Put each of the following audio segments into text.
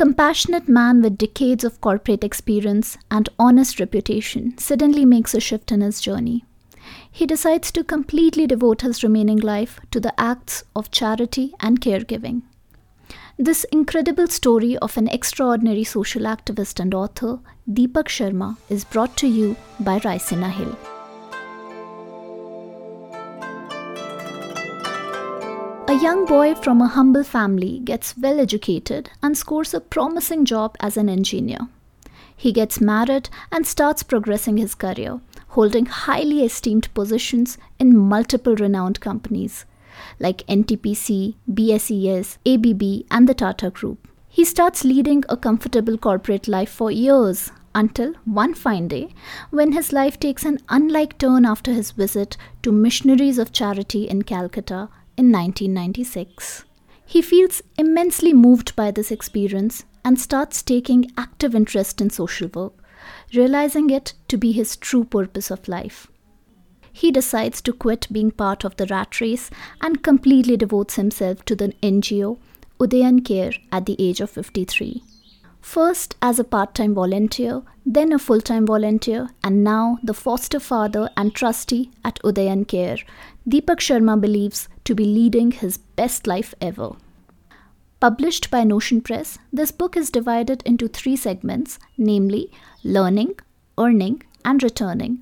compassionate man with decades of corporate experience and honest reputation suddenly makes a shift in his journey. He decides to completely devote his remaining life to the acts of charity and caregiving. This incredible story of an extraordinary social activist and author, Deepak Sharma, is brought to you by Raisina Hill. A young boy from a humble family gets well educated and scores a promising job as an engineer. He gets married and starts progressing his career, holding highly esteemed positions in multiple renowned companies like NTPC, BSES, ABB, and the Tata Group. He starts leading a comfortable corporate life for years until one fine day when his life takes an unlike turn after his visit to Missionaries of Charity in Calcutta in 1996. He feels immensely moved by this experience and starts taking active interest in social work, realizing it to be his true purpose of life. He decides to quit being part of the rat race and completely devotes himself to the NGO Udayan Care at the age of 53. First as a part time volunteer, then a full time volunteer, and now the foster father and trustee at Udayan Care, Deepak Sharma believes to be leading his best life ever. Published by Notion Press, this book is divided into three segments namely, learning, earning, and returning,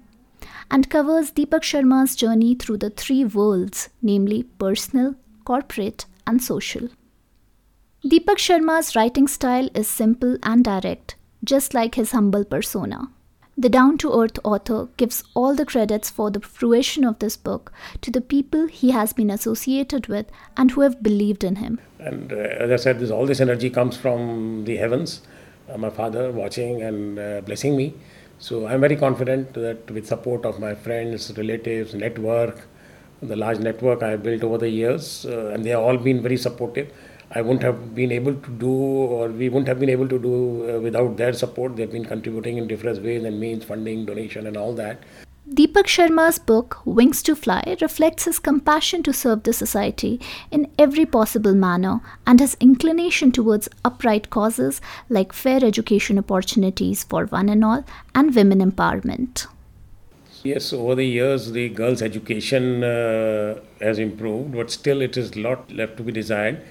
and covers Deepak Sharma's journey through the three worlds namely, personal, corporate, and social. Deepak Sharma's writing style is simple and direct, just like his humble persona. The down to earth author gives all the credits for the fruition of this book to the people he has been associated with and who have believed in him. And uh, as I said, this, all this energy comes from the heavens, uh, my father watching and uh, blessing me. So I'm very confident that with support of my friends, relatives, network, the large network I have built over the years, uh, and they have all been very supportive. I wouldn't have been able to do, or we wouldn't have been able to do uh, without their support. They've been contributing in different ways and means, funding, donation, and all that. Deepak Sharma's book, Wings to Fly, reflects his compassion to serve the society in every possible manner and his inclination towards upright causes like fair education opportunities for one and all and women empowerment. Yes, over the years, the girls' education uh, has improved, but still, it is a lot left to be desired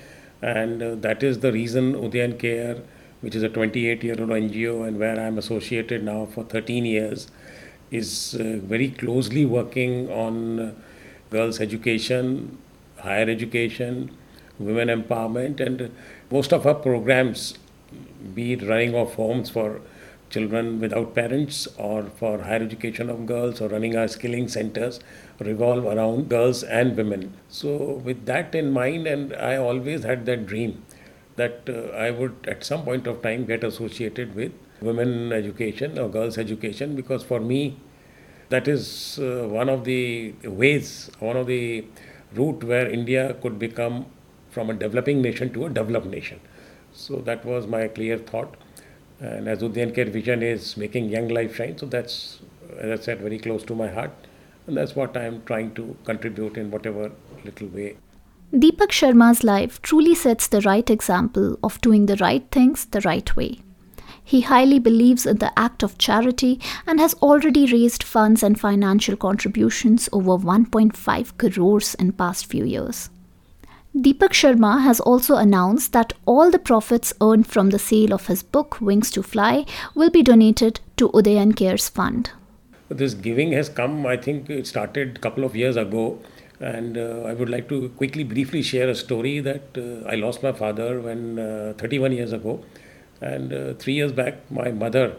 and uh, that is the reason Udayan Care, which is a 28 year old NGO and where I'm associated now for 13 years, is uh, very closely working on uh, girls' education, higher education, women empowerment, and most of our programs, be it running of homes for children without parents or for higher education of girls or running our skilling centers revolve around girls and women. So, with that in mind, and I always had that dream that uh, I would at some point of time get associated with women education or girls education because for me that is uh, one of the ways, one of the route where India could become from a developing nation to a developed nation. So that was my clear thought. And as Udayan Care Vision is making young life shine, so that's, as I said, very close to my heart. And that's what I'm trying to contribute in whatever little way. Deepak Sharma's life truly sets the right example of doing the right things the right way. He highly believes in the act of charity and has already raised funds and financial contributions over 1.5 crores in past few years. Deepak Sharma has also announced that all the profits earned from the sale of his book Wings to Fly will be donated to Udayan Cares Fund. This giving has come, I think it started a couple of years ago. And uh, I would like to quickly, briefly share a story that uh, I lost my father when uh, 31 years ago. And uh, three years back, my mother,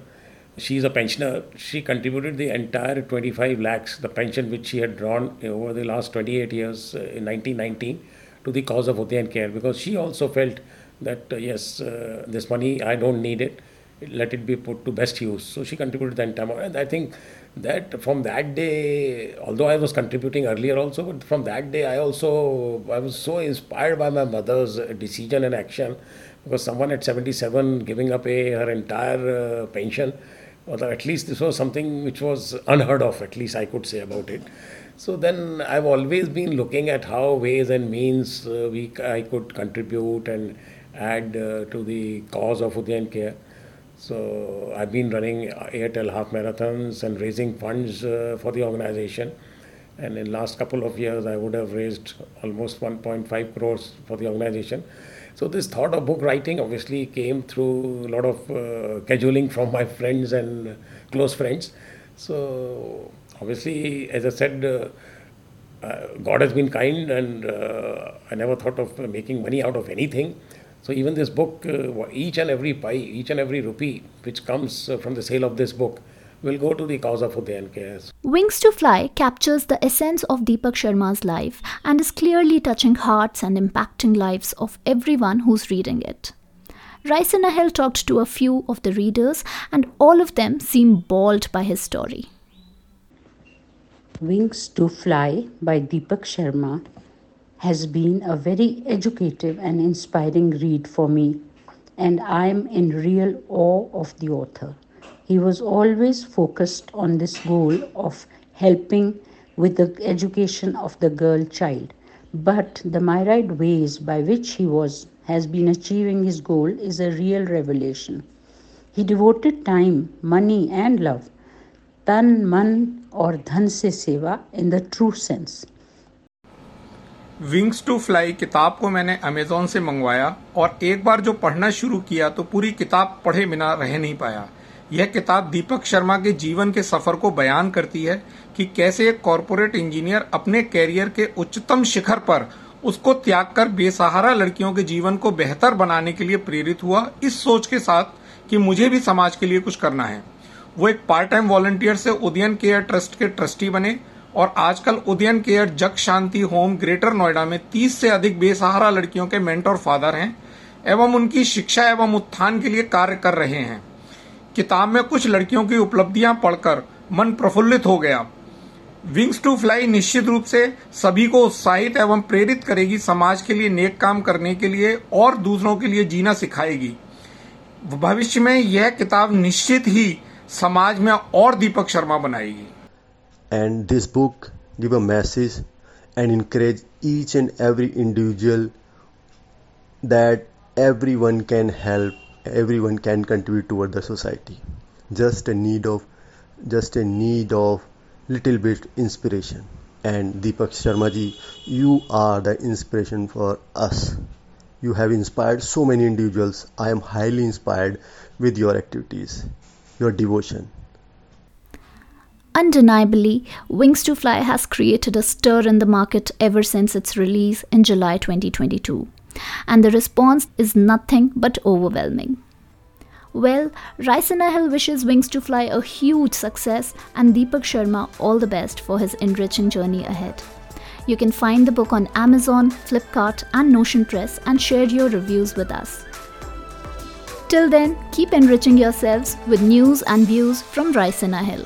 she's a pensioner, she contributed the entire 25 lakhs, the pension which she had drawn over the last 28 years uh, in 1919 to the cause of Udayan Care because she also felt that uh, yes, uh, this money I don't need it. Let it be put to best use. So she contributed the entire and I think that from that day, although I was contributing earlier also, but from that day I also I was so inspired by my mother's decision and action because someone at 77 giving up a, her entire uh, pension, or at least this was something which was unheard of. At least I could say about it. So then I've always been looking at how ways and means uh, we I could contribute and add uh, to the cause of Udayan Care. So I've been running Airtel half marathons and raising funds uh, for the organization. And in last couple of years, I would have raised almost 1.5 crores for the organization. So this thought of book writing obviously came through a lot of uh, cajoling from my friends and close friends. So obviously, as I said, uh, uh, God has been kind, and uh, I never thought of making money out of anything. So even this book, uh, each and every pie, each and every rupee which comes uh, from the sale of this book will go to the cause of Udayan Cares. Wings to Fly captures the essence of Deepak Sharma's life and is clearly touching hearts and impacting lives of everyone who's reading it. Raisina Hill talked to a few of the readers, and all of them seem bowled by his story. Wings to Fly by Deepak Sharma has been a very educative and inspiring read for me, and I am in real awe of the author. He was always focused on this goal of helping with the education of the girl child, but the myriad ways by which he was has been achieving his goal is a real revelation. He devoted time, money, and love, tan, man, or dhan se seva in the true sense. Wings to fly किताब को मैंने Amazon से मंगवाया और एक बार जो पढ़ना शुरू किया तो पूरी किताब पढ़े बिना रह नहीं पाया यह किताब दीपक शर्मा के जीवन के सफ़र को बयान करती है कि कैसे एक कॉरपोरेट इंजीनियर अपने कैरियर के उच्चतम शिखर पर उसको त्याग कर बेसहारा लड़कियों के जीवन को बेहतर बनाने के लिए प्रेरित हुआ, इस सोच के साथ कि मुझे भी समाज के लिए कुछ करना है। वो एक पार्ट टाइम वॉलंटियर से उदयन केयर ट्रस्ट के ट्रस्टी बने और आजकल Udayan care Jag Shanti home Greater Noida में 30 से अधिक बेसहारा लड़कियों के मेंटर फादर हैं, एवं उनकी शिक्षा एवं उत्थान के लिए कार्य कर रहे हैं। किताब में कुछ लड़कियों की उपलब्धियाँ पढ़कर मन प्रफुल्लित हो गया। विंग्स टू फ्लाई निश्चित रूप से सभी को उत्साहित एवं प्रेरित करेगी, समाज के लिए नेक काम करने के लिए और दूसरों के लिए जीना सिखाएगी। भविष्य में यह किताब निश्चित ही समाज में और दीपक शर्मा बनाएगी। And this book give message and and encourage and every individual individual that everyone can help everyone can contribute toward the society. Just a need of just a need of little bit inspiration. And deepak sharma ji you are the inspiration for us. You have inspired so many individuals. I am highly inspired with your activities your devotion. Undeniably, Wings to Fly has created a stir in the market ever since its release in July 2022, and the response is nothing but overwhelming. Well, Raisina Hill wishes Wings to Fly a huge success and Deepak Sharma all the best for his enriching journey ahead. You can find the book on Amazon, Flipkart, and Notion Press and share your reviews with us. Till then, keep enriching yourselves with news and views from Raisina Hill.